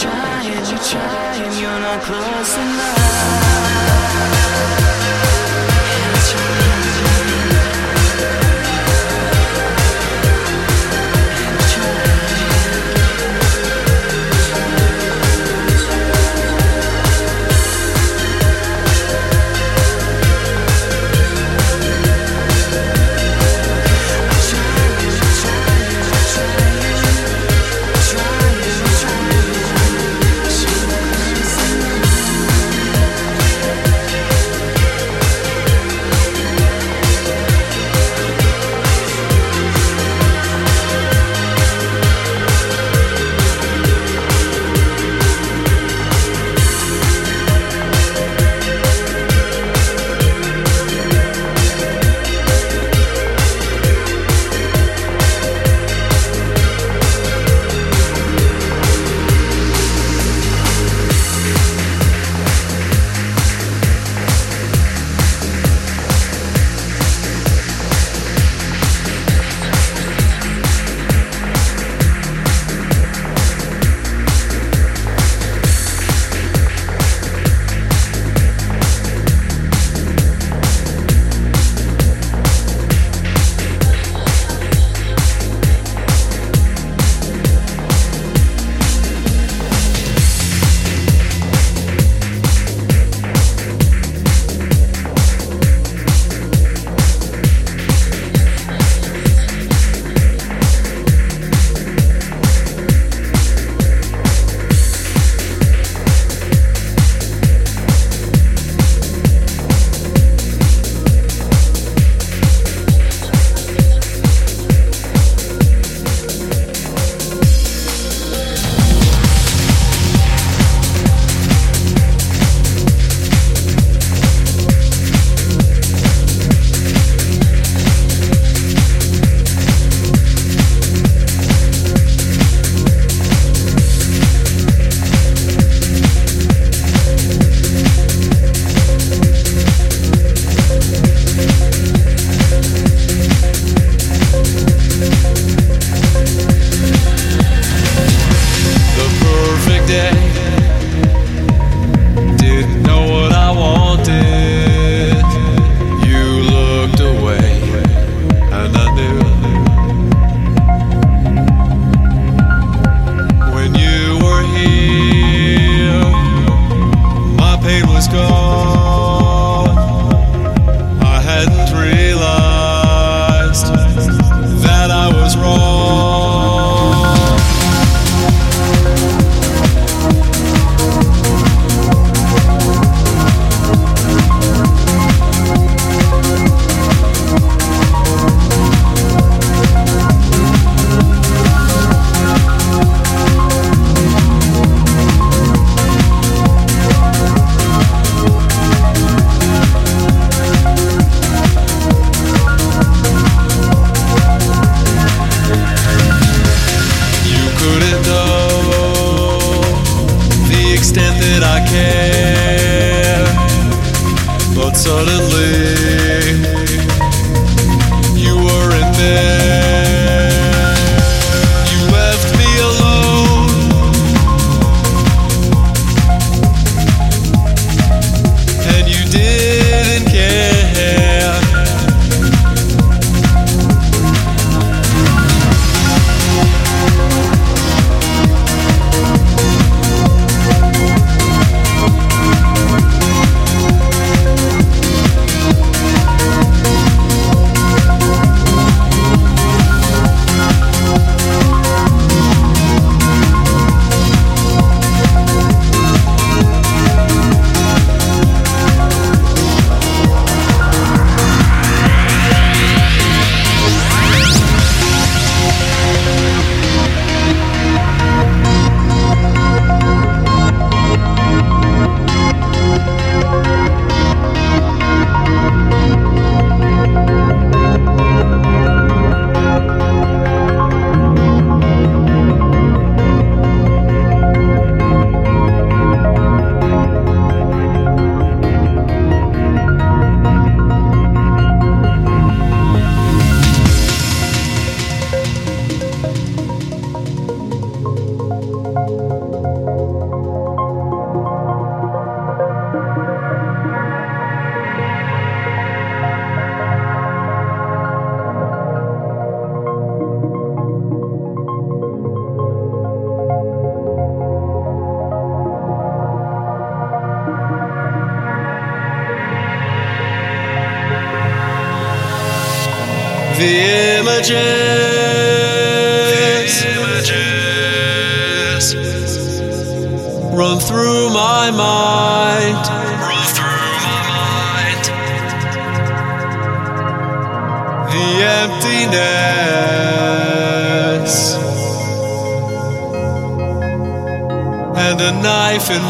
trying, you're trying, you're not close enough.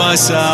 Knife